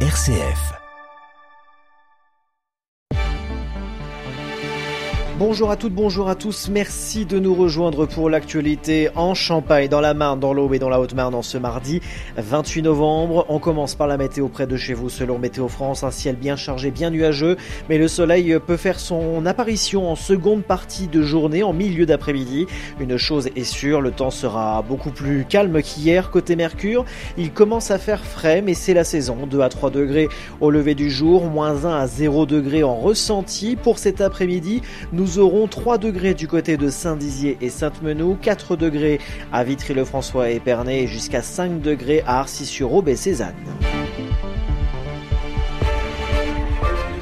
RCF. Bonjour à toutes, bonjour à tous. Merci de nous rejoindre pour l'actualité en Champagne, dans la Marne, dans l'Aube et dans la Haute-Marne en ce mardi 28 novembre. On commence par la météo près de chez vous selon Météo France. Un ciel bien chargé, bien nuageux, mais le soleil peut faire son apparition en seconde partie de journée, en milieu d'après-midi. Une chose est sûre, le temps sera beaucoup plus calme qu'hier côté Mercure. Il commence à faire frais, mais c'est la saison. 2 à 3 degrés au lever du jour, moins 1 à 0 degrés en ressenti. Pour cet après-midi, nous aurons 3 degrés du côté de Saint-Dizier et Sainte-Menou, 4 degrés à Vitry-le-François et Épernay et jusqu'à 5 degrés à Arcis-sur-Aube et Cézanne.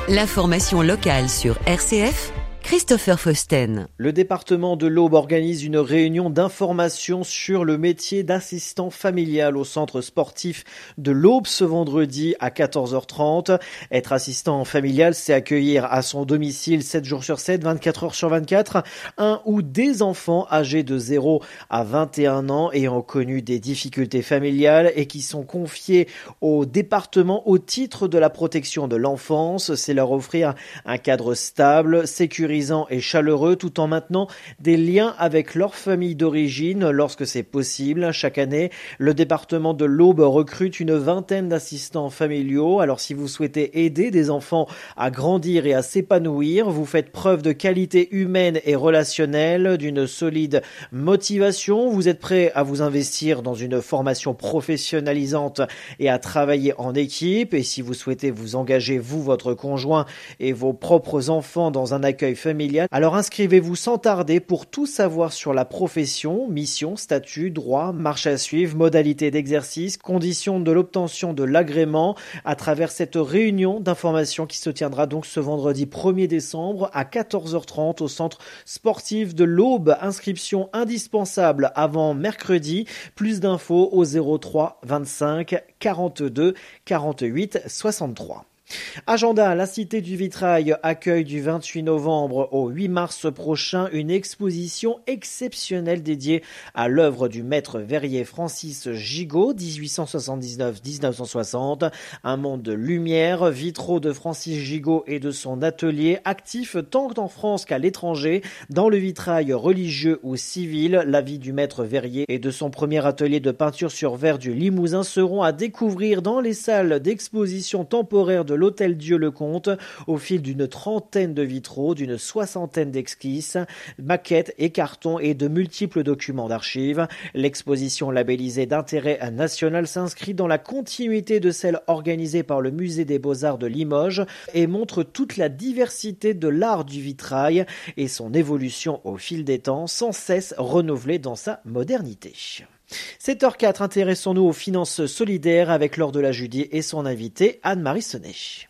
L'information locale sur RCF Christopher Fausten. Le département de l'Aube organise une réunion d'information sur le métier d'assistant familial au centre sportif de l'Aube ce vendredi à 14h30. Être assistant familial, c'est accueillir à son domicile 7 jours sur 7, 24 heures sur 24, un ou des enfants âgés de 0 à 21 ans ayant connu des difficultés familiales et qui sont confiés au département au titre de la protection de l'enfance. C'est leur offrir un cadre stable, sécurisé et chaleureux tout en maintenant des liens avec leur famille d'origine lorsque c'est possible. Chaque année, le département de l'Aube recrute une vingtaine d'assistants familiaux. Alors si vous souhaitez aider des enfants à grandir et à s'épanouir, vous faites preuve de qualité humaine et relationnelle, d'une solide motivation, vous êtes prêt à vous investir dans une formation professionnalisante et à travailler en équipe. Et si vous souhaitez vous engager, vous, votre conjoint et vos propres enfants dans un accueil alors inscrivez-vous sans tarder pour tout savoir sur la profession, mission, statut, droit, marche à suivre, modalité d'exercice, conditions de l'obtention de l'agrément à travers cette réunion d'information qui se tiendra donc ce vendredi 1er décembre à 14h30 au centre sportif de l'Aube. Inscription indispensable avant mercredi. Plus d'infos au 03 25 42 48 63. Agenda, la Cité du Vitrail accueille du 28 novembre au 8 mars prochain une exposition exceptionnelle dédiée à l'œuvre du maître verrier Francis Gigot, 1879-1960. Un monde de lumière, vitraux de Francis Gigot et de son atelier, actif tant en France qu'à l'étranger, dans le vitrail religieux ou civil. La vie du maître verrier et de son premier atelier de peinture sur verre du Limousin seront à découvrir dans les salles d'exposition temporaire de l'Hôtel Dieu le Comte au fil d'une trentaine de vitraux, d'une soixantaine d'esquisses, maquettes et cartons et de multiples documents d'archives. L'exposition labellisée d'intérêt national s'inscrit dans la continuité de celle organisée par le Musée des Beaux-Arts de Limoges et montre toute la diversité de l'art du vitrail et son évolution au fil des temps sans cesse renouvelée dans sa modernité. 7h04, intéressons-nous aux finances solidaires avec Laure de la Judie et son invité Anne-Marie Sonnet.